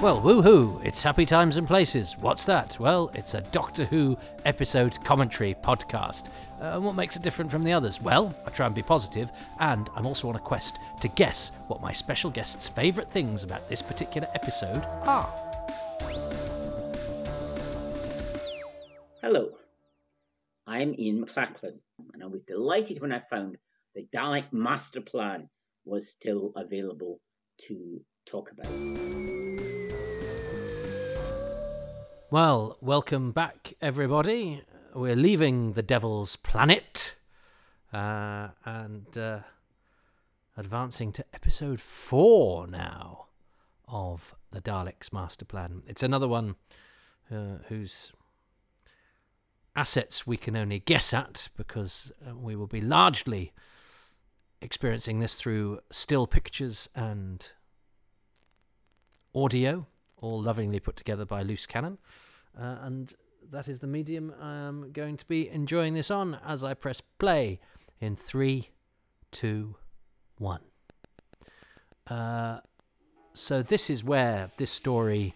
Well, woohoo! It's Happy Times and Places. What's that? Well, it's a Doctor Who episode commentary podcast. Uh, and what makes it different from the others? Well, I try and be positive, and I'm also on a quest to guess what my special guest's favourite things about this particular episode are. Hello, I'm Ian McLachlan, and I was delighted when I found the Dalek Master Plan was still available to talk about. Well, welcome back, everybody. We're leaving the Devil's Planet uh, and uh, advancing to episode four now of the Daleks Master Plan. It's another one uh, whose assets we can only guess at because uh, we will be largely experiencing this through still pictures and audio, all lovingly put together by Loose Cannon. Uh, and that is the medium I'm going to be enjoying this on as I press play in three, two, one. Uh, so this is where this story,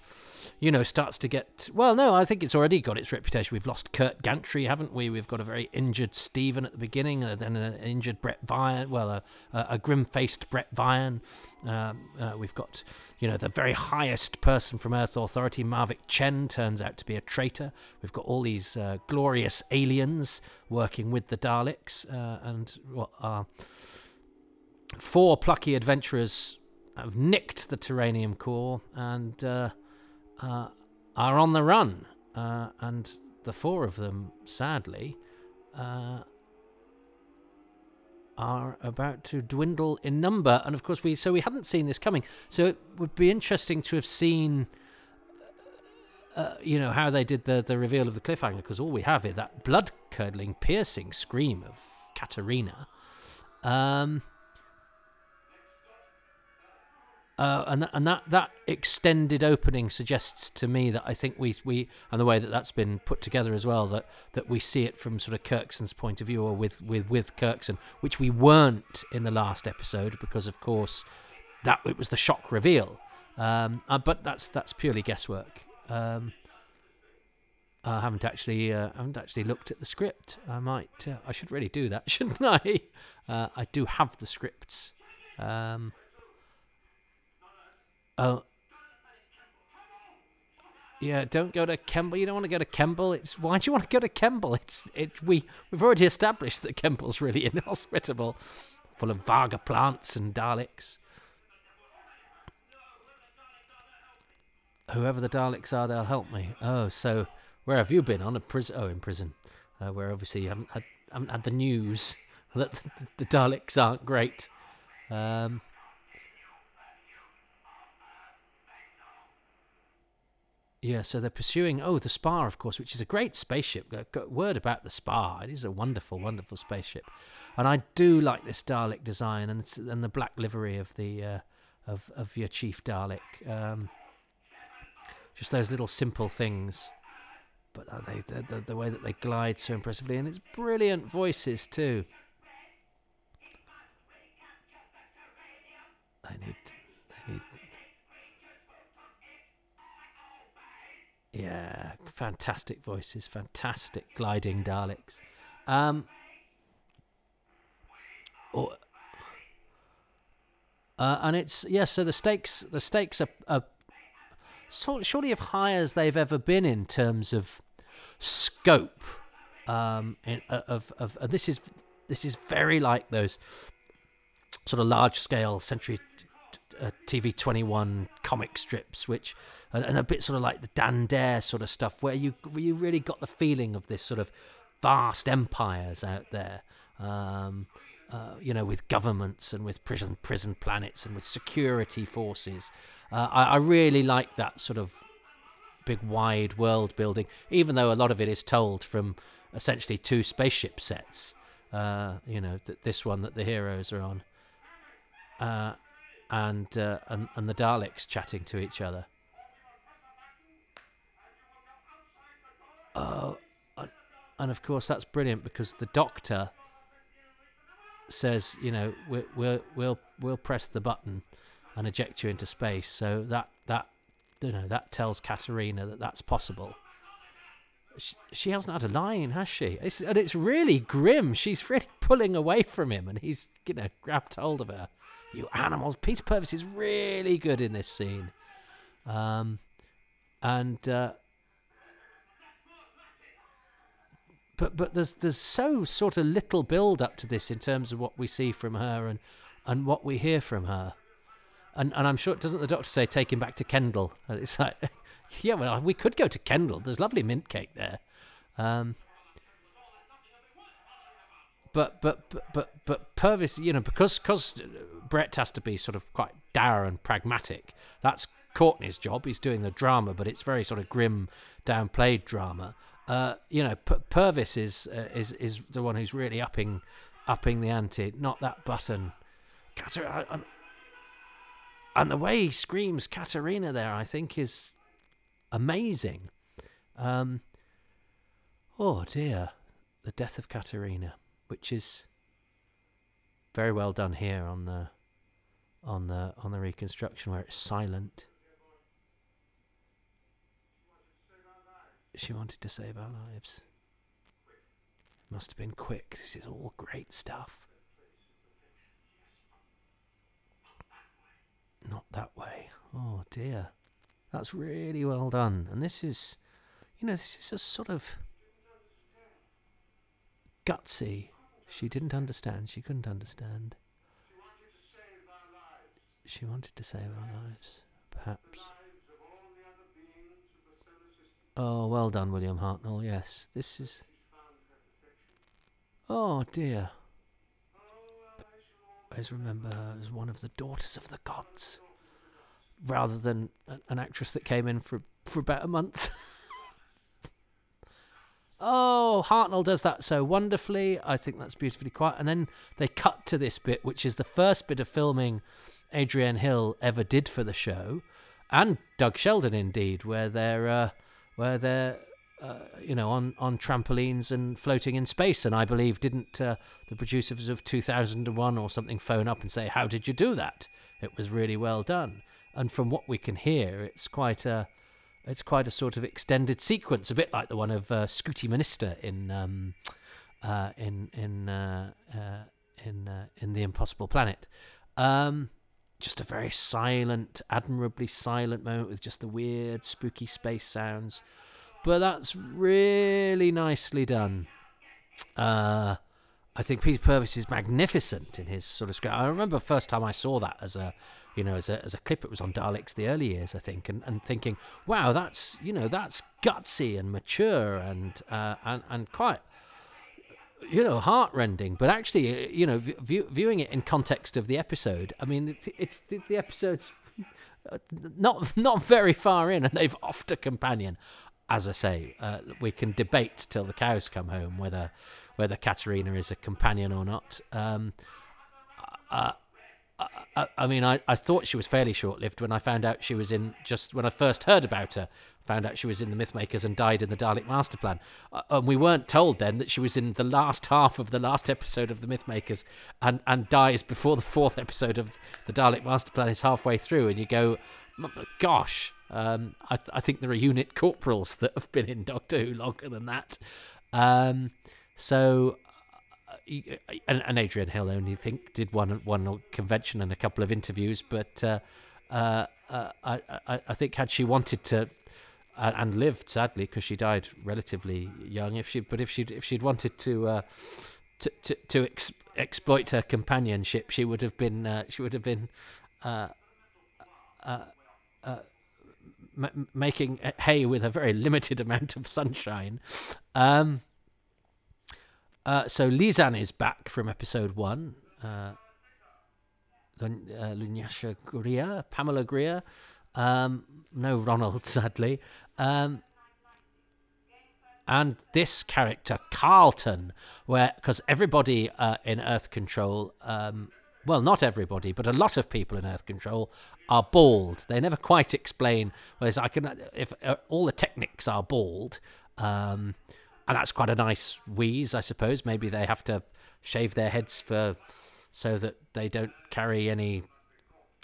you know, starts to get. Well, no, I think it's already got its reputation. We've lost Kert Gantry, haven't we? We've got a very injured Steven at the beginning, and then an injured Bret Vyon. Well, a, a, grim-faced Bret Vyon. Um, uh, we've got, you know, the very highest person from Earth Authority, Mavic Chen, turns out to be a traitor. We've got all these uh, glorious aliens working with the Daleks, uh, and what are four plucky adventurers have nicked the Taranium core and uh, uh, are on the run. Uh, and the four of them, sadly, uh, are about to dwindle in number. And of course, we so we hadn't seen this coming. So it would be interesting to have seen. Uh, you know how they did the the reveal of the cliffhanger because all we have is that blood curdling, piercing scream of Katarina. Um, uh, and and that that extended opening suggests to me that I think we we and the way that that's been put together as well that that we see it from sort of Kirksen's point of view or with with with Kirksen, which we weren't in the last episode because of course that it was the shock reveal. Um, uh, but that's that's purely guesswork. Um, I haven't actually uh, haven't actually looked at the script. I might uh, I should really do that, shouldn't I? Uh, I do have the scripts. Um, Oh. Yeah, don't go to Kembel. You don't want to go to Kembel. It's why do you want to go to Kembel? It's it. We we've already established that Kembel's really inhospitable, full of Varga plants and Daleks. Whoever the Daleks are, they'll help me. Oh, so where have you been? On a prison? Oh, in prison, uh, where obviously you haven't had haven't had the news that the, the Daleks aren't great. Um, Yeah, so they're pursuing. Oh, the Spar, of course, which is a great spaceship. Got, word about the Spar. It is a wonderful, wonderful spaceship, and I do like this Dalek design and and the black livery of the uh, of of your chief Dalek. Um, just those little simple things, but they the, the, way that they glide so impressively, and it's brilliant voices too. They need Yeah, fantastic voices, fantastic gliding Daleks. Um, or, uh, and it's yes. Yeah, so the stakes, the stakes are, are sort surely of high as they've ever been in terms of scope. Um, in, uh, of of uh, this is this is very like those sort of large scale century uh, TV 21 comic strips, which and, and, a bit sort of like the Dan Dare sort of stuff, where you you really got the feeling of this sort of vast empires out there. Um, uh, you know, with governments and with prison prison planets and with security forces. Uh, I, I really like that sort of big wide world building, even though a lot of it is told from essentially two spaceship sets. Uh, you know, th- this one that the heroes are on. And, uh, and and the Daleks chatting to each other. Oh, and of course that's brilliant because the Doctor says, you know, we'll we'll we'll, we'll press the button and eject you into space. So that that you know that tells Katarina that that's possible. She, hasn't had a line, has she? It's, and it's really grim. She's really pulling away from him, and he's you know grabbed hold of her. You animals! Peter Purves is really good in this scene, um, and uh, but but there's there's so sort of little build up to this in terms of what we see from her and and what we hear from her. And and I'm sure doesn't the doctor say take him back to Kendall? And it's like yeah, well we could go to Kendal. There's lovely mint cake there. Um, but but but but but Purves, you know, because because Brett has to be sort of quite dour and pragmatic. That's Courtney's job. He's doing the drama, but it's very sort of grim, downplayed drama. Uh, you know, P- Purves is uh, is is the one who's really upping upping the ante, not that button. Katarina, and, and the way he screams Katarina there, I think, is amazing. Um, oh dear, the death of Katarina, which is very well done here on the on the on the reconstruction where it's silent. She wanted to save our lives. Must have been quick. This is all great stuff. Not that way. Oh dear. That's really well done. And this is, you know, this is a sort of gutsy. She didn't understand. She couldn't understand. She wanted to save our lives, perhaps. Oh, well done, William Hartnell. Yes, this is. Oh dear. I always remember her as one of the daughters of the gods, rather than an actress that came in for for about a month. oh, Hartnell does that so wonderfully. I think that's beautifully quiet. And then they cut to this bit, which is the first bit of filming Adrienne Hill ever did for the show, and Doug Sheldon indeed, where they're uh, where they're uh, you know on on trampolines and floating in space. And I believe didn't uh, the producers of 2001 or something phone up and say, "How did you do that?" It was really well done. And from what we can hear, it's quite a it's quite a sort of extended sequence, a bit like the one of uh, Scooti Manista in um, uh, in in uh, uh in uh, in the Impossible Planet. Um, just a very silent, admirably silent moment with just the weird, spooky space sounds. But that's really nicely done. Uh, I think Peter Purves is magnificent in his sort of script. I remember the first time I saw that as a, you know, as a as a clip. It was on Daleks the early years, I think, and, and thinking, wow, that's you know that's gutsy and mature and uh, and and quite you know, heartrending. But actually, uh, you know, view, viewing it in context of the episode, I mean, it's, it's the, episode's uh, not not very far in, and they've offed a companion. As I say, uh, we can debate till the cows come home whether whether Katarina is a companion or not. Um, uh, I, I, mean, I, I thought she was fairly short lived when I found out she was in just when I first heard about her. Found out she was in the Mythmakers and died in the Dalek Master Plan. Uh, and we weren't told then that she was in the last half of the last episode of the Mythmakers and, and dies before the fourth episode of the Dalek Master Plan is halfway through. And you go, gosh, um, I, I think there are unit corporals that have been in Doctor Who longer than that. Um, so and, and Adrienne Hill only think did one one convention and a couple of interviews, but uh, uh, uh, I, I, I think had she wanted to uh, and lived sadly because she died relatively young, if she but if she if she'd wanted to uh, to to, to ex- exploit her companionship, she would have been she would have been. Making hay with a very limited amount of sunshine. Um, uh, so Lizan is back from episode one. Uh, uh, Greer, Pamela Greer. Um, no Ronald, sadly. Um, and this character, Karlton, where because everybody uh, in Earth Control, um, well, not everybody, but a lot of people in Earth Control are bald. They never quite explain. Whereas I can, if uh, all the Technix are bald, um, and that's quite a nice wheeze, I suppose. Maybe they have to shave their heads for so that they don't carry any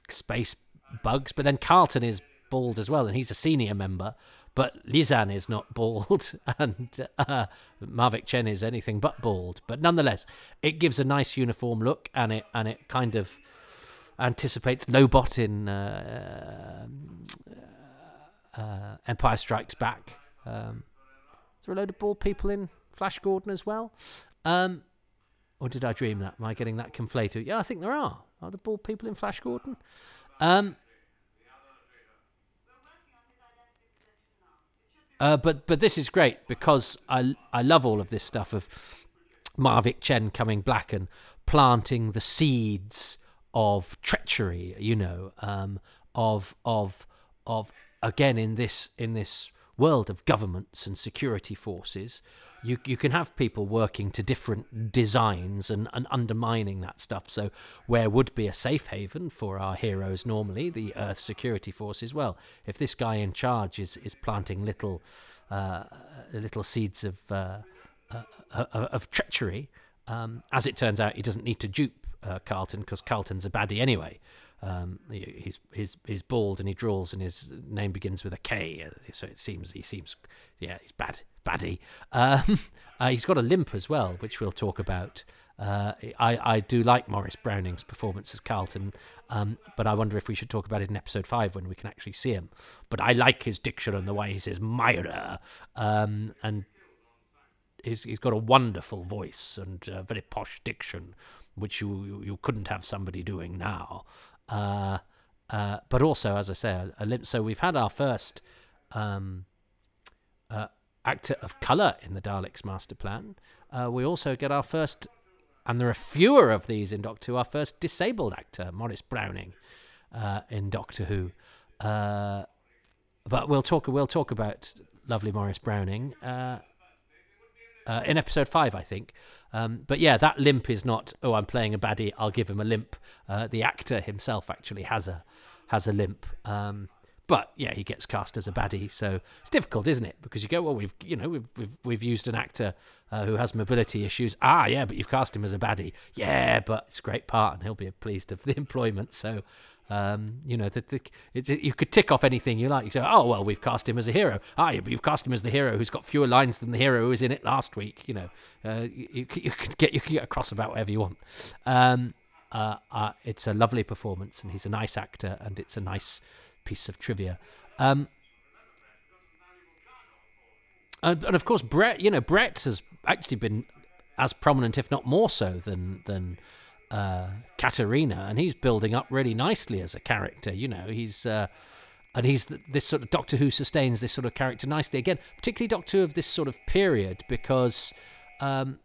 space bugs. But then Karlton is bald as well, and he's a senior member. But Lizan is not bald, and uh, Mavic Chen is anything but bald. But nonetheless, it gives a nice uniform look, and it and it kind of anticipates Lobot in uh, uh, Empire Strikes Back. Um, there a load of bald people in Flash Gordon as well? Um, or did I dream that? Am I getting that conflated? Yeah, I think there are. Are there bald people in Flash Gordon? Um, uh, but but this is great because I I love all of this stuff of Mavic Chen coming black and planting the seeds of treachery, you know, um, of of of again in this in this world of governments and security forces, you you can have people working to different designs and, and undermining that stuff. So where would be a safe haven for our heroes normally, the Earth security forces? Well, if this guy in charge is is planting little uh, little seeds of uh, uh, uh of treachery, um, as it turns out, he doesn't need to dupe uh, Karlton because Karlton's a baddie anyway. Um, he's he's he's bald and he draws and his name begins with a K, uh, so it seems he seems yeah he's bad baddie. Um, uh, he's got a limp as well, which we'll talk about. Uh, I I do like Maurice Browning's performance as Karlton, um, but I wonder if we should talk about it in episode five when we can actually see him. But I like his diction and the way he says Mira, um, and he's he's got a wonderful voice and very posh diction, which you you couldn't have somebody doing now. Uh, uh, but also, as I say, a, a limp. So we've had our first um, uh, actor of color in the Daleks master plan. Uh, we also get our first, and there are fewer of these in Doctor Who. Our first disabled actor, Maurice Browning, uh, in Doctor Who. But we'll talk. We'll talk about lovely Maurice Browning uh, in episode five, I think. Um, but yeah, that limp is not. Oh, I'm playing a baddie. I'll give him a limp. Uh, the actor himself actually has a has a limp. Um, but yeah, he gets cast as a baddie, so it's difficult, isn't it? Because you go, well, we've you know we've we've, we've used an actor uh, who has mobility issues. Ah, yeah, but you've cast him as a baddie. Yeah, but it's a great part, and he'll be pleased of the employment. So um, you know, the, the, it, you could tick off anything you like. You say, oh, well, we've cast him as a hero. Ah, you've cast him as the hero who's got fewer lines than the hero who was in it last week. You know, uh, you, you, could get you can get across about whatever you want. Um, uh, uh, it's a lovely performance, and he's a nice actor, and it's a nice piece of trivia. Um, and, and of course, Brett. You know, Brett has actually been as prominent, if not more so, than than uh, Katarina, and he's building up really nicely as a character. You know, he's uh, and he's this sort of Doctor Who sustains this sort of character nicely again, particularly Doctor Who of this sort of period because, um,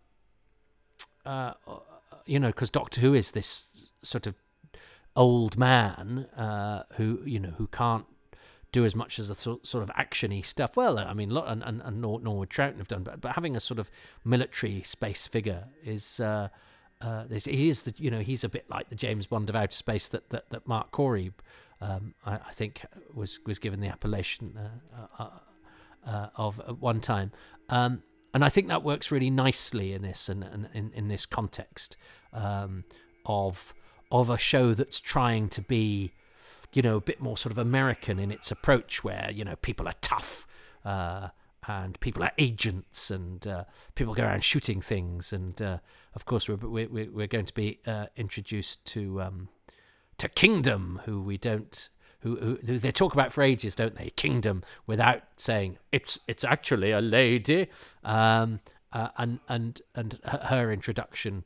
uh, you know, because Doctor Who is this sort of old man uh, who you know who can't do as much as the sort of actiony stuff. Well, I mean, and and, and nor, nor would Troughton have done, but but having a sort of military space figure is. Uh, uh, he is the you know he's a bit like the James Bond of outer space that that, that Marc Cory, um, I, I, think was was given the appellation uh, uh, uh of at one time, um, and I think that works really nicely in this and, in, in this context um, of of a show that's trying to be, you know, a bit more sort of American in its approach, where you know people are tough. And people are agents and uh, people go around shooting things and uh, of course we're, we're, we're going to be uh, introduced to um, to Kingdom who we don't who, who, they talk about for ages don't they? Kingdom without saying it's it's actually a lady. Um, uh, and and and her introduction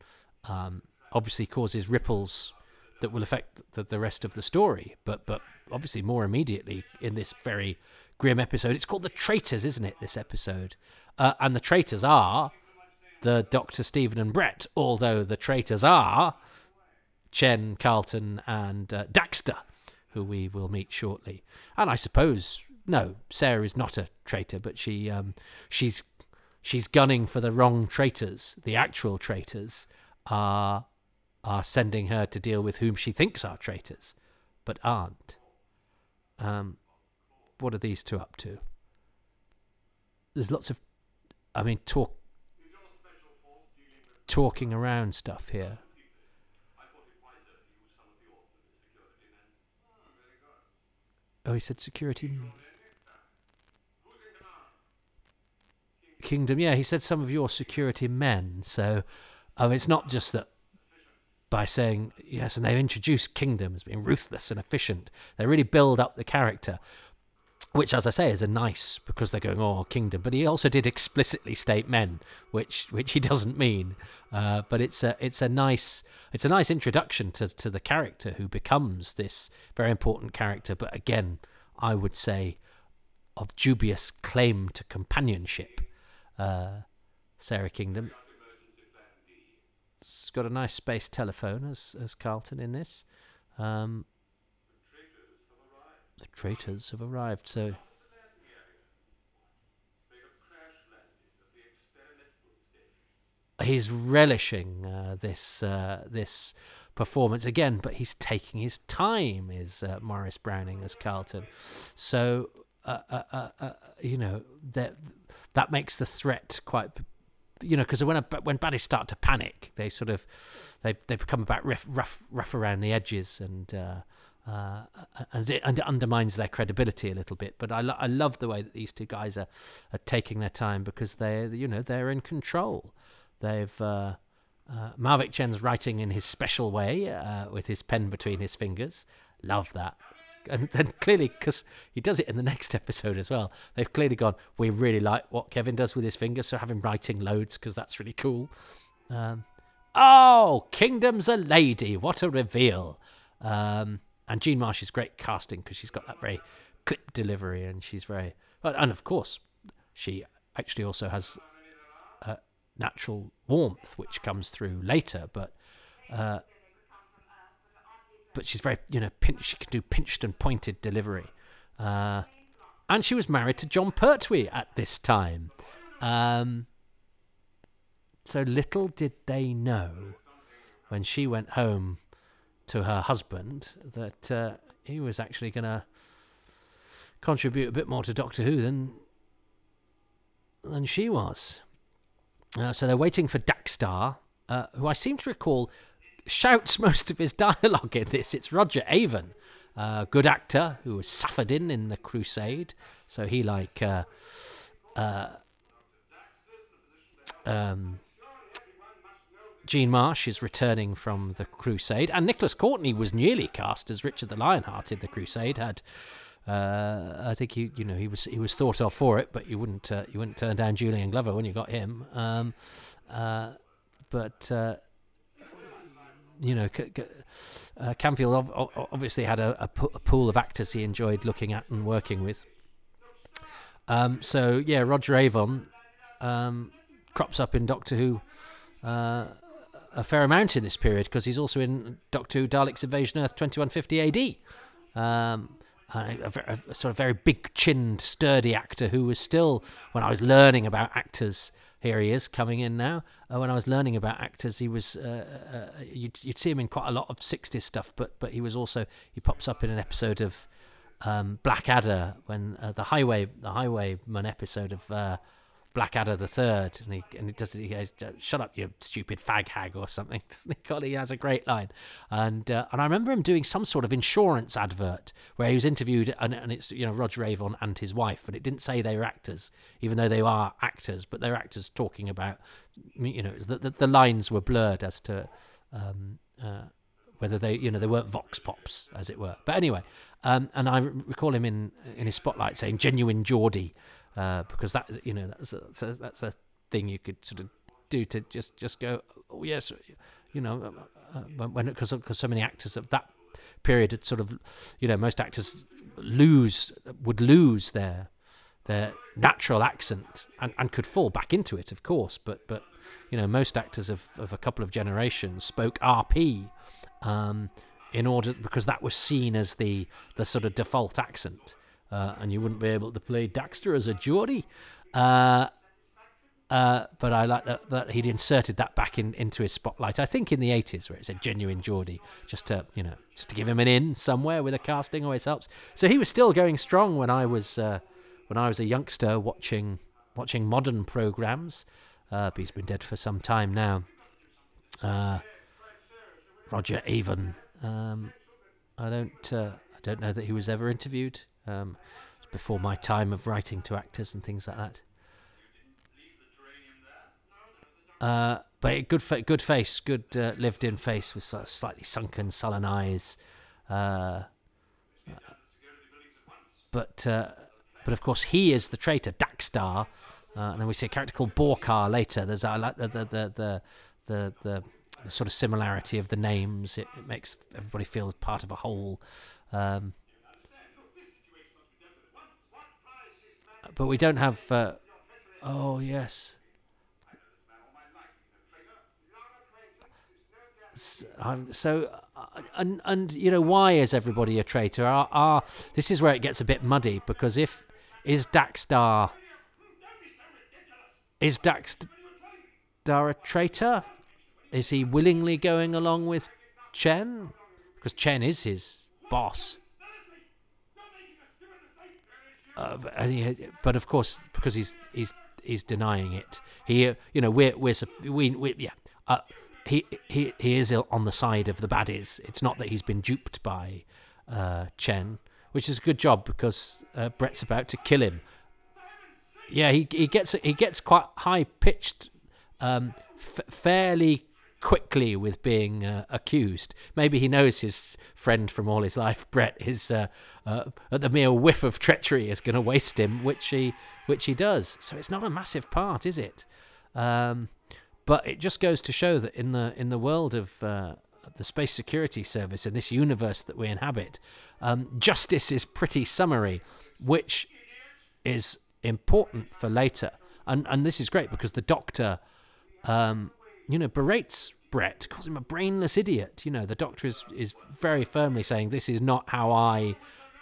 um, obviously causes ripples that will affect the, the rest of the story but but obviously more immediately in this very grim episode. It's called The Traitors, isn't it? This episode. Uh, and the traitors are the Doctor, Steven, and Brett, although the traitors are Chen, Karlton, and uh, Daxtar, who we will meet shortly. And I suppose, no, Sara is not a traitor, but she um, she's she's gunning for the wrong traitors. The actual traitors are are sending her to deal with whom she thinks are traitors, but aren't. Um, what are these two up to? There's lots of, I mean, talk, talking around stuff here. Oh, he said security. Kingdom, yeah, he said some of your security men. So, um, it's not just that by saying yes, and they've introduced Kingdom as being ruthless and efficient. They really build up the character, which, as I say, is a nice because they're going oh Kingdom. But he also did explicitly state men, which which he doesn't mean. Uh, but it's a it's a nice it's a nice introduction to to the character who becomes this very important character. But again, I would say of dubious claim to companionship uh, Sara Kingdom. It's got a nice space telephone as as Karlton in this. Um, the traitors have arrived, so. He's relishing uh, this uh, this performance again, but he's taking his time. Is uh, Maurice Browning as Karlton? So uh, uh, uh, you know that that makes the threat quite you know because when a, when baddies start to panic they sort of they they become about rough rough, rough around the edges and uh, uh, and, it, undermines their credibility a little bit. But I, lo- I love the way that these two guys are, are taking their time because they you know they're in control. They've uh, uh, Mavic Chen's writing in his special way uh, with his pen between his fingers. Love that. And then clearly because he does it in the next episode as well they've clearly gone we really like what kevin does with his fingers so have him writing loads because that's really cool. Um, oh kingdom's a lady. What a reveal. Um, and jean marsh is great casting because she's got that very clip delivery and she's very and of course she actually also has natural warmth which comes through later but uh, but she's very, you know, pinch, she can do pinched and pointed delivery. Uh, and she was married to Jon Pertwee at this time. Um, so little did they know when she went home to her husband that uh, he was actually going to contribute a bit more to Doctor Who than than she was. Uh, so they're waiting for Daxtar, uh, who I seem to recall shouts most of his dialogue in this. It's Roger Avon, a good actor who was Saphadin in The Crusade. So he like uh, uh, um, Jean Marsh is returning from The Crusade, and Nicholas Courtney was newly cast as Richard the Lionheart in The Crusade. Had uh, I think he, you know, he was he was thought of for it, but you wouldn't uh, you wouldn't turn down Julian Glover when you got him. Um, uh, but uh, you know, uh, Camfield obviously had a, a, pool of actors he enjoyed looking at and working with. Um, so yeah, Roger Avon um, crops up in Doctor Who uh, a fair amount in this period because he's also in Doctor Who Daleks Invasion Earth 2150 AD. Um, a, a, a, sort of very big chinned, sturdy actor who was still, when I was learning about actors here he is coming in now. Uh, when I was learning about actors, he was uh, uh, uh, you'd, you'd see him in quite a lot of '60s stuff, but but he was also he pops up in an episode of um, Blackadder when uh, the highway the highwayman episode of uh, Blackadder the Third, and he and he does he goes, "Shut up, you stupid fag hag" or something. God, he has a great line, and uh, and I remember him doing some sort of insurance advert where he was interviewed, and, and it's you know Roger Avon and his wife, but it didn't say they were actors, even though they are actors, but they're actors talking about, you know, the the, the lines were blurred as to. Um, uh, whether they, you know, they weren't vox pops, as it were. But anyway, um, and I recall him in in his spotlight saying "genuine Geordie," uh, because that you know that's a, that's a, that's a thing you could sort of do to just just go oh yes you know uh, uh when because because so many actors of that period had sort of you know most actors lose would lose their their natural accent and, and could fall back into it of course but but you know most actors of, of a couple of generations spoke RP um, in order because that was seen as the the sort of default accent uh, and you wouldn't be able to play Daxtar as a Geordie. Uh, uh, but I like that, that he'd inserted that back in into his spotlight. I think in the eighties, where it's a genuine Geordie, just to you know, just to give him an in somewhere with a casting always helps. So he was still going strong when I was uh, when I was a youngster watching watching modern programs. Uh, he's been dead for some time now. Uh, Roger Avon. Um, I don't. Uh, I don't know that he was ever interviewed. Um, before my time of writing to actors and things like that. Uh, but good, fa- good face, good uh, lived-in face with sort of slightly sunken, sullen eyes. Uh, but uh, but of course he is the traitor, Daxtar. Uh, and then we see a character called Borkar later. There's I like the the the the the, the, the sort of similarity of the names. It, it, makes everybody feel part of a whole. Um, but we don't have. Uh, oh yes. so uh, and and you know why is everybody a traitor? Are, are this is where it gets a bit muddy because if is Daxtar is Daxtar a traitor? Is he willingly going along with Chen? Because Chen is his boss. Uh, but, of course, because he's he's he's denying it. He, you know, we're we're we, we yeah. Uh, he he he is on the side of the baddies. It's not that he's been duped by uh, Chen, which is a good job because uh, Brett's about to kill him. Yeah, he he gets he gets quite high pitched, um, f- fairly quickly with being uh, accused. Maybe he knows his friend from all his life, Brett, is uh, uh, at the mere whiff of treachery is going to waste him, which he which he does. So it's not a massive part, is it? Um, but it just goes to show that in the in the world of uh, the space security service in this universe that we inhabit, um, justice is pretty summary, which is important for later. And and this is great because the Doctor, um, you know, berates Brett, calls him a brainless idiot. You know, the Doctor is is very firmly saying this is not how I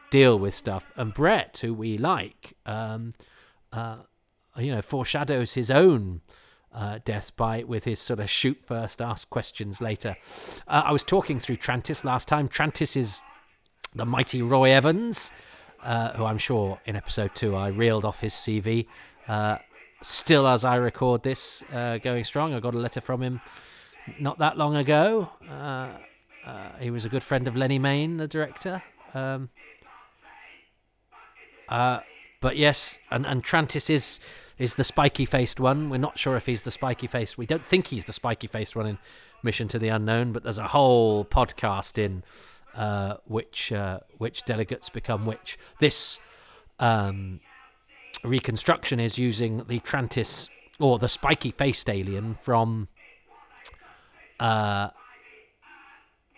deal with stuff. And Brett, who we like, um, uh, you know, foreshadows his own uh, death by with his sort of shoot first, ask questions later. Uh, I was talking through Trantis last time. Trantis is the mighty Roy Evans, uh, who I'm sure in episode two I reeled off his CV. Uh, still, as I record this, uh, going strong. I got a letter from him not that long ago. Uh, he was a good friend of Lennie Mayne, the director. Um, but yes, and, and Trantis is is the spiky faced one. We're not sure if he's the spiky faced. We don't think he's the spiky faced one in Mission to the Unknown, but there's a whole podcast in uh, which uh, which delegates become which. This um, reconstruction is using the Trantis or the spiky faced alien from uh,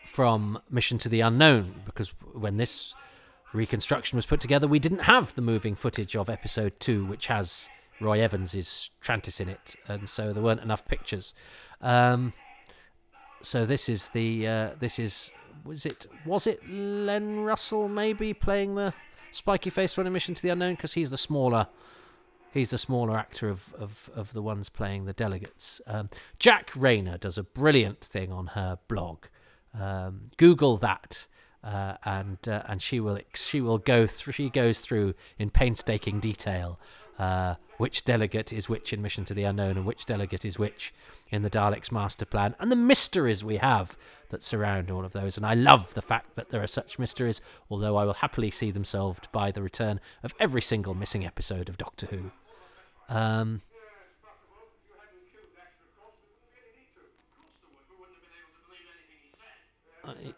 from Mission to the Unknown because when this reconstruction was put together, we didn't have the moving footage of episode two, which has Roy Evans is Trantis in it, and so there weren't enough pictures. Um, so this is the uh, this is was it was it Len Russell maybe playing the spiky face one Mission to the Unknown because he's the smaller he's the smaller actor of of, of the ones playing the delegates. Um, Jac Rayner does a brilliant thing on her blog. Um, Google that. Uh, and uh, and she will she will go through she goes through in painstaking detail uh, which delegate is which in Mission to the Unknown and which delegate is which in the Daleks master plan, and the mysteries we have that surround all of those. And I love the fact that there are such mysteries, although I will happily see them solved by the return of every single missing episode of Doctor Who. Um, I,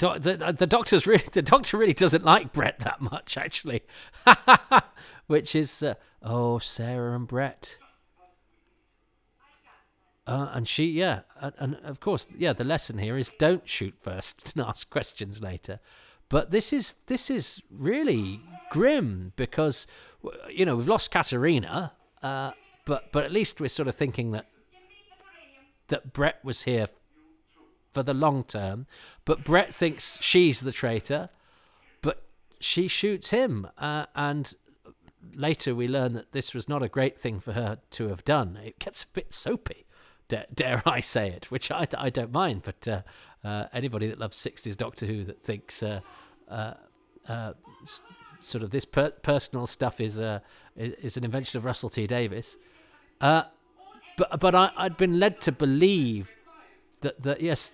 Do- the, the doctor's really the doctor really doesn't like Brett that much actually, which is uh, oh Sara and Brett. Uh, and she, yeah, and, and, of course, yeah. The lesson here is don't shoot first and ask questions later. But this is this is really grim because you know we've lost Katarina, uh, but but at least we're sort of thinking that that Brett was here for the long term. But Brett thinks she's the traitor, but she shoots him. Uh, and later we learn that this was not a great thing for her to have done. It gets a bit soapy, dare, dare I say it, which I, I don't mind. But uh, uh, anybody that loves 60s Doctor Who that thinks uh, uh, uh, sort of this per- personal stuff is, is an invention of Russell T Davies. but but I, I'd been led to believe that that yes.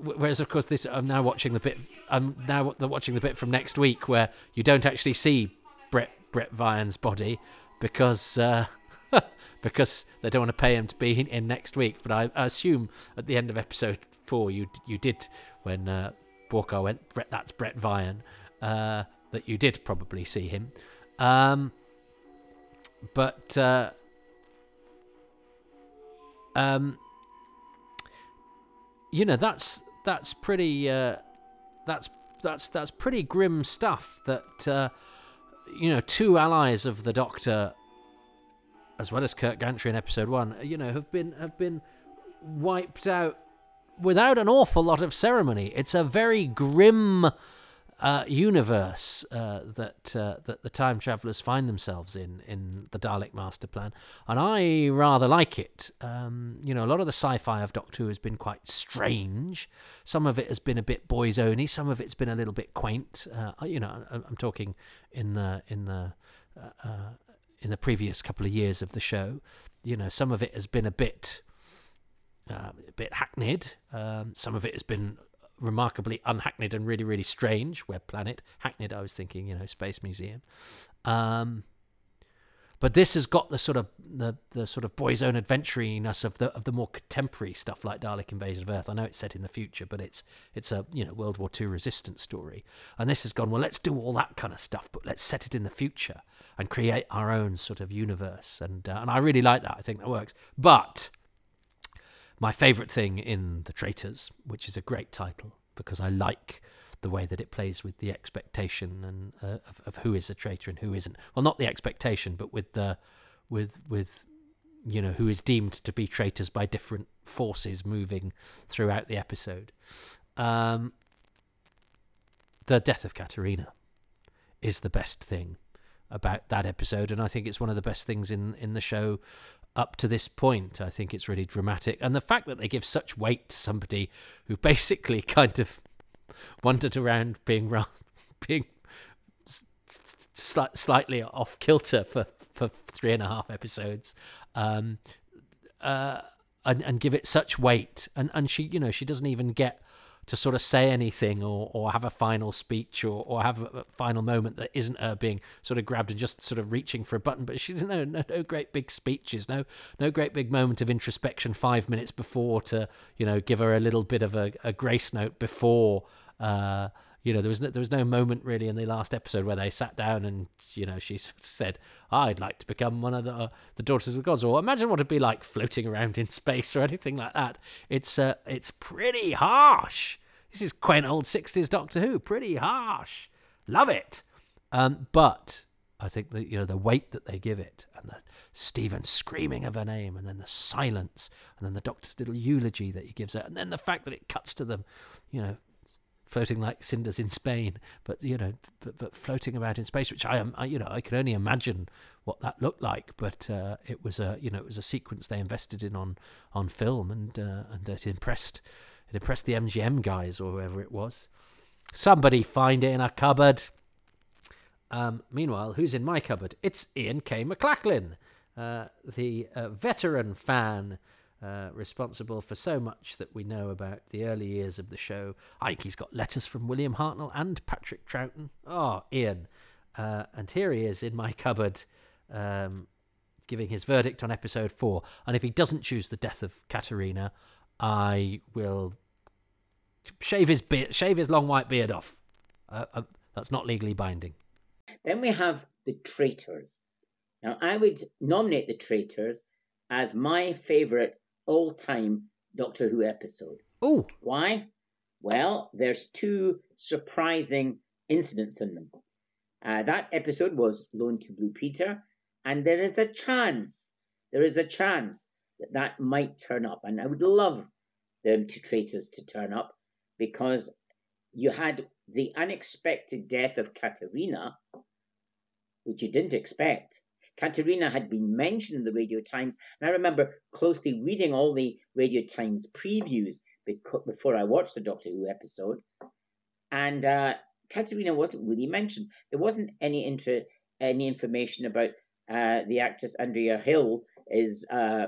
Whereas of course this I'm now watching the bit I'm now watching the bit from next week where you don't actually see Brett Bret Vyon's body because uh, because they don't want to pay him to be in next week. But I, I assume at the end of episode four you you did when uh, Borkar went Brett that's Bret Vyon uh, that you did probably see him. Um, but uh, um, you know that's that's pretty uh, that's that's that's pretty grim stuff. That uh, you know, two allies of the Doctor, as well as Kert Gantry in Episode One, you know, have been have been wiped out without an awful lot of ceremony. It's a very grim uh, universe uh, that uh, that the time travelers find themselves in in the Dalek Master Plan, and I rather like it. Um, you know, a lot of the sci-fi of Doctor Who has been quite strange. Some of it has been a bit boys only. Some of it's been a little bit quaint. Uh, you know, I'm talking in the in the uh, uh, in the previous couple of years of the show. You know, some of it has been a bit. a bit hackneyed. Um, some of it has been remarkably unhackneyed and really, really strange. Web Planet. Hackneyed, I was thinking, you know, Space Museum. Um, but this has got the sort of the, the sort of boys' own adventuriness of the of the more contemporary stuff like Dalek Invasion of Earth. I know it's set in the future, but it's it's a you know World War II resistance story. And this has gone well. Let's do all that kind of stuff, but let's set it in the future and create our own sort of universe. And uh, and I really like that. I think that works. But my favourite thing in The Traitors, which is a great title because I like the way that it plays with the expectation and uh, of, of who is a traitor and who isn't. Well, not the expectation, but with the with with you know who is deemed to be traitors by different forces moving throughout the episode. Um, the death of Katarina is the best thing about that episode, and I think it's one of the best things in in the show up to this point. I think it's really dramatic. And the fact that they give such weight to somebody who basically kind of wandered around being being sli- slightly off kilter for, for three and a half episodes, um, uh, and, and give it such weight. And, and she, you know, she doesn't even get to sort of say anything or, or have a final speech or, or have a, final moment that isn't her being sort of grabbed and just sort of reaching for a button. But she's no, no, no great big speeches, no, no great big moment of introspection five minutes before to, you know, give her a little bit of a, a grace note before, uh, you know, there was no, there was no moment really in the last episode where they sat down and you know she said, "I'd like to become one of the uh, the daughters of the gods," or imagine what it'd be like floating around in space or anything like that. It's uh, it's pretty harsh. This is quaint old '60s Doctor Who, pretty harsh. Love it. Um, but I think that you know the weight that they give it, and the Steven screaming of her name, and then the silence, and then the Doctor's little eulogy that he gives her, and then the fact that it cuts to them, you know, floating like cinders in Spain, but you know, but, but floating about in space, which I am, I, you know, I can only imagine what that looked like. But uh, it was a, you know, it was a sequence they invested in on on film, and uh, and it impressed, it impressed the MGM guys or whoever it was. Somebody find it in a cupboard. Um, meanwhile, who's in my cupboard? It's Ian K. McLachlan, uh, the uh, veteran fan uh, responsible for so much that we know about the early years of the show. I think he's got letters from William Hartnell and Patrick Troughton. Oh, Ian. Uh, and here he is in my cupboard um, giving his verdict on episode four. And if he doesn't choose the death of Katarina, I will shave his beard, shave his long white beard off. Uh, uh, that's not legally binding. Then we have the traitors. Now, I would nominate the traitors as my favourite all time Doctor Who episode. Oh. Why? Well, there's two surprising incidents in them. Uh, that episode was Loaned to Blue Peter, and there is a chance, there is a chance that that might turn up. And I would love the two traitors to turn up because you had the unexpected death of Katarina, which you didn't expect. Katarina had been mentioned in the Radio Times, and I remember closely reading all the Radio Times previews before I watched the Doctor Who episode, and uh, Katarina wasn't really mentioned. There wasn't any inter- any information about uh, the actress Andrea Hill is uh,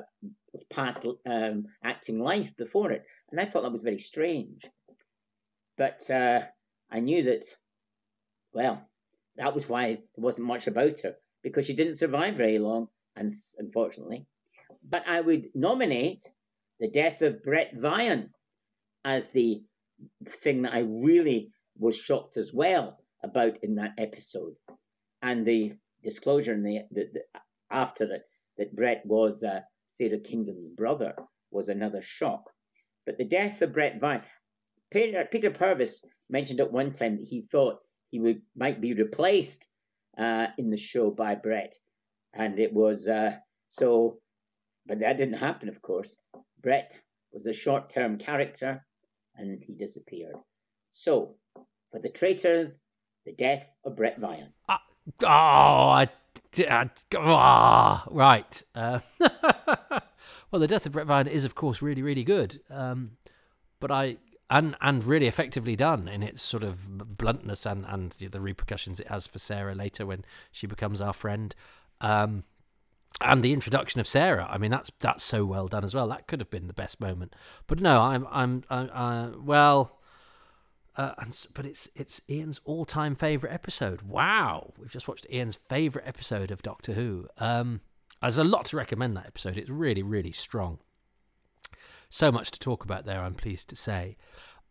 past um, acting life before it, and I thought that was very strange. But uh, I knew that, well, that was why there wasn't much about her because she didn't survive very long, and unfortunately. But I would nominate the death of Bret Vyon as the thing that I really was shocked as well about in that episode, and the disclosure in the, the, the after that that Bret was uh, Sara Kingdom's brother was another shock. But the death of Bret Vyon, Peter, Peter Purves mentioned at one time that he thought he would might be replaced uh, in the show by Bret, and it was uh, so, but that didn't happen, of course. Bret was a short-term character, and he disappeared. So, for the traitors, the death of Bret Vyon. Uh, oh, I, I, oh, right. Uh, well, the death of Bret Vyon is, of course, really, really good. Um, but I and and really effectively done in its sort of bluntness and and the repercussions it has for Sara later when she becomes our friend. Um, and the introduction of Sara, I mean, that's that's so well done as well. That could have been the best moment, but no, I'm I'm, uh, well, uh, and, but it's it's Ian's all-time favorite episode. Wow, we've just watched Ian's favorite episode of Doctor Who. Um, there's a lot to recommend that episode. It's really really strong. So much to talk about there. I'm pleased to say.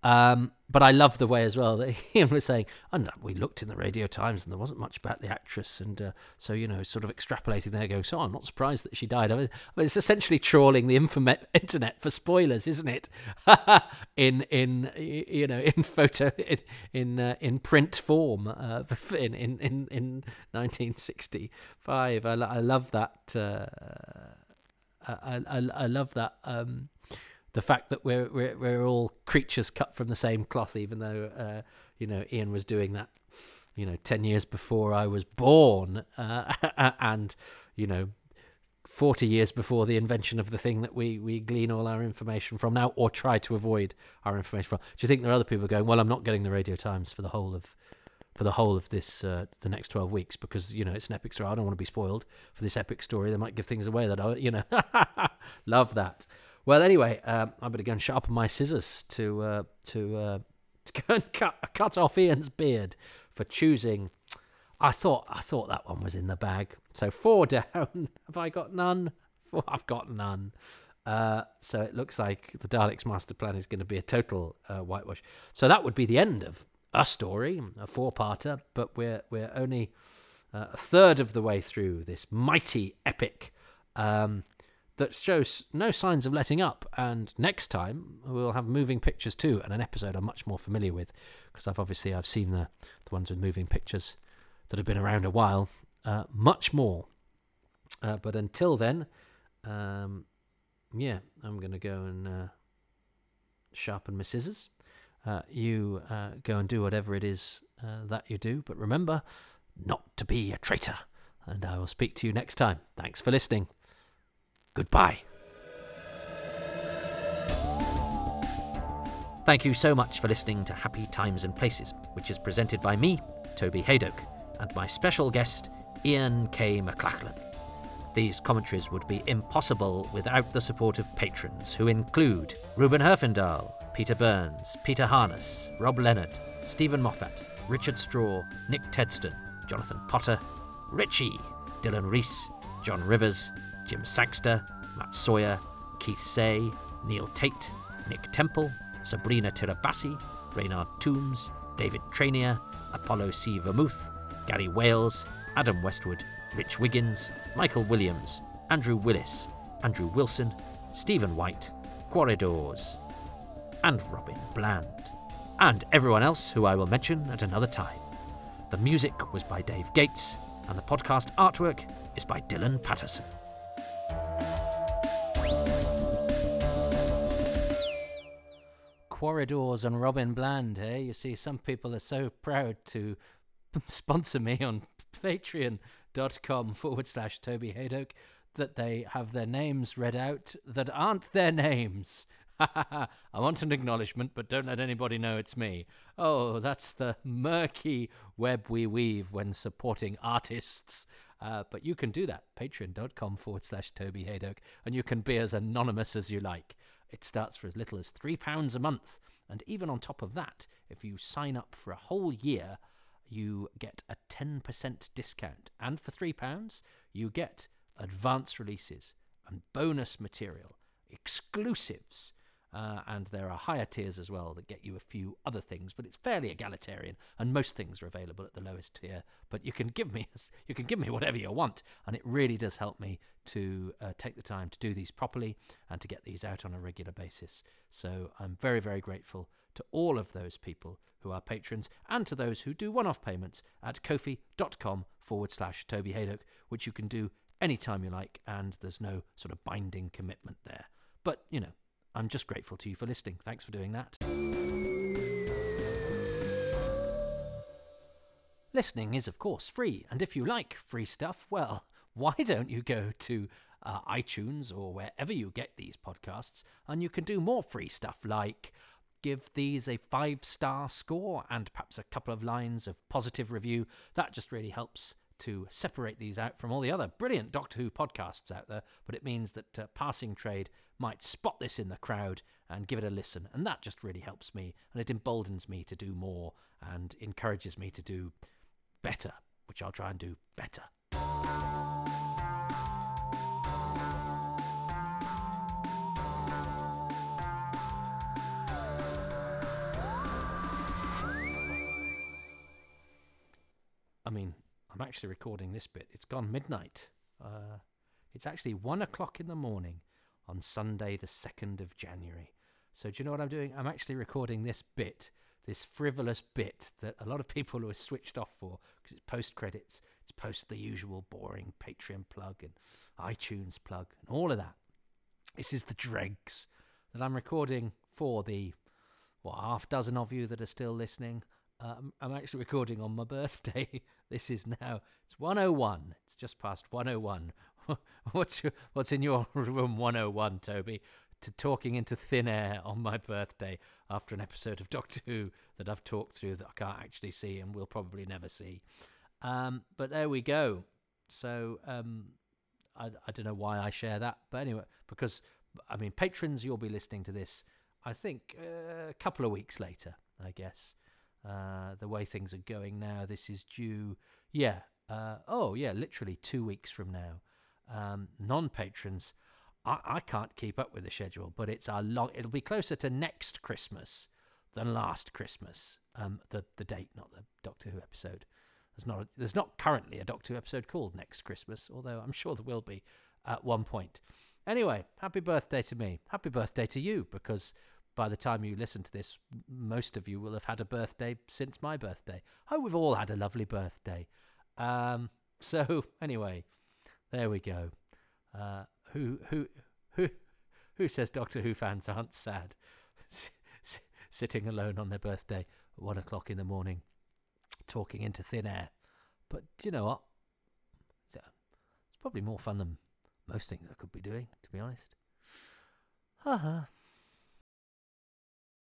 Um, but I love the way as well that Ian was saying, and we looked in the Radio Times and there wasn't much about the actress, and uh, so you know, sort of extrapolating there, going, so I'm not surprised that she died. I mean, it's essentially trawling the internet for spoilers, isn't it? in in you know in photo in in, uh, in print form uh, in, in in in 1965. I, I love that. Uh, I, I I love that. Um, the fact that we're we're we're all creatures cut from the same cloth, even though uh, you know Ian was doing that, you know, ten years before I was born, uh, and you know. 40 years before the invention of the thing that we, we glean all our information from now or try to avoid our information from. Do you think there are other people going, well, I'm not getting the Radio Times for the whole of for the whole of this uh, the next 12 weeks because you know it's an epic story. I don't want to be spoiled for this epic story. They might give things away that I you know love that. Well, anyway, um, I better go and sharpen my scissors to uh, to uh, to go and cut cut off Ian's beard for choosing. I thought I thought that one was in the bag. So four down. Have I got none? Four, I've got none. Uh, so it looks like the Daleks' master plan is going to be a total uh, whitewash. So that would be the end of a story, a four-parter. But we're we're only uh, a third of the way through this mighty epic. Um, that shows no signs of letting up. And next time we'll have moving pictures too, and an episode I'm much more familiar with because I've obviously I've seen the the ones with moving pictures that have been around a while, uh, much more. Uh, but until then, um, yeah, I'm going to go and uh, sharpen my scissors. Uh, you uh, go and do whatever it is uh, that you do, but remember not to be a traitor. And I will speak to you next time. Thanks for listening. Goodbye. Thank you so much for listening to Happy Times and Places, which is presented by me, Toby Hadoke, and my special guest, Ian K. McLachlan. These commentaries would be impossible without the support of patrons, who include Ruben Herfindahl, Peter Burns, Peter Harness, Rob Leonard, Stephen Moffat, Richard Straw, Nick Tedston, Jonathan Potter, Richie, Dylan Reese, John Rivers, Jim Sangster, Matt Sawyer, Keith Say, Neil Tate, Nick Temple, Sabrina Tirabassi, Reynard Toombs, David Trainier, Apollo C. Vermouth, Gary Wales, Adam Westwood, Rich Wiggins, Michael Williams, Andrew Willis, Andrew Wilson, Stephen White, Corridors, and Robin Bland, and everyone else who I will mention at another time. The music was by Dave Gates, and the podcast artwork is by Dylan Patterson. Corridors and Robin Bland, eh? You see, some people are so proud to sponsor me on patreon.com forward slash Toby Hadoke that they have their names read out that aren't their names. I want an acknowledgement, but don't let anybody know it's me. Oh, that's the murky web we weave when supporting artists Uh, but you can do that. Patreon.com forward slash Toby Hadoke. And you can be as anonymous as you like. It starts for as little as £3 a month. And even on top of that, if you sign up for a whole year, you get a 10% discount. And for £3, you get advance releases and bonus material, exclusives. Uh, and there are higher tiers as well that get you a few other things, but it's fairly egalitarian, and most things are available at the lowest tier. But you can give me you can give me whatever you want, and it really does help me to uh, take the time to do these properly and to get these out on a regular basis. So I'm very very grateful to all of those people who are patrons and to those who do one-off payments at kofi.com forward slash Toby Hadoke, which you can do anytime you like, and there's no sort of binding commitment there. But you know I'm just grateful to you for listening. Thanks for doing that. Listening is, of course, free, and if you like free stuff, well, why don't you go to uh, iTunes or wherever you get these podcasts and you can do more free stuff like give these a five star score and perhaps a couple of lines of positive review. That just really helps to separate these out from all the other brilliant Doctor Who podcasts out there, but it means that uh, Passing Trade might spot this in the crowd and give it a listen. And that just really helps me and it emboldens me to do more and encourages me to do better, which I'll try and do better. Actually recording this bit. It's gone midnight. Uh, it's actually one o'clock in the morning on Sunday, the 2nd of January. So, do you know what I'm doing? I'm actually recording this bit, this frivolous bit that a lot of people are switched off for because it's post credits, it's post the usual boring Patreon plug and iTunes plug and all of that. This is the dregs that I'm recording for the, what, half dozen of you that are still listening. Um, I'm actually recording on my birthday. This is now it's 101. It's just past 101. what's your, what's in your room 101, Toby? To talking into thin air on my birthday after an episode of Doctor Who that I've talked through that I can't actually see and will probably never see. Um, but there we go. So um, I, I don't know why I share that, but anyway, because I mean, patrons, you'll be listening to this. I think uh, a couple of weeks later, I guess. Uh, the way things are going now, this is due, yeah, uh, oh, yeah, literally two weeks from now. Um, non patrons, I, I can't keep up with the schedule, but it's a long, it'll be closer to next Christmas than last Christmas. Um, the, the date, not the Doctor Who episode. There's not, a, there's not currently a Doctor Who episode called Next Christmas, although I'm sure there will be at one point. Anyway, happy birthday to me. Happy birthday to you, because by the time you listen to this, most of you will have had a birthday since my birthday. Oh, we've all had a lovely birthday. Um, so anyway, there we go. Uh, who who who who says Doctor Who fans aren't sad, sitting alone on their birthday at one o'clock in the morning, talking into thin air? But you know what? It's probably more fun than most things I could be doing, to be honest. Ha ha.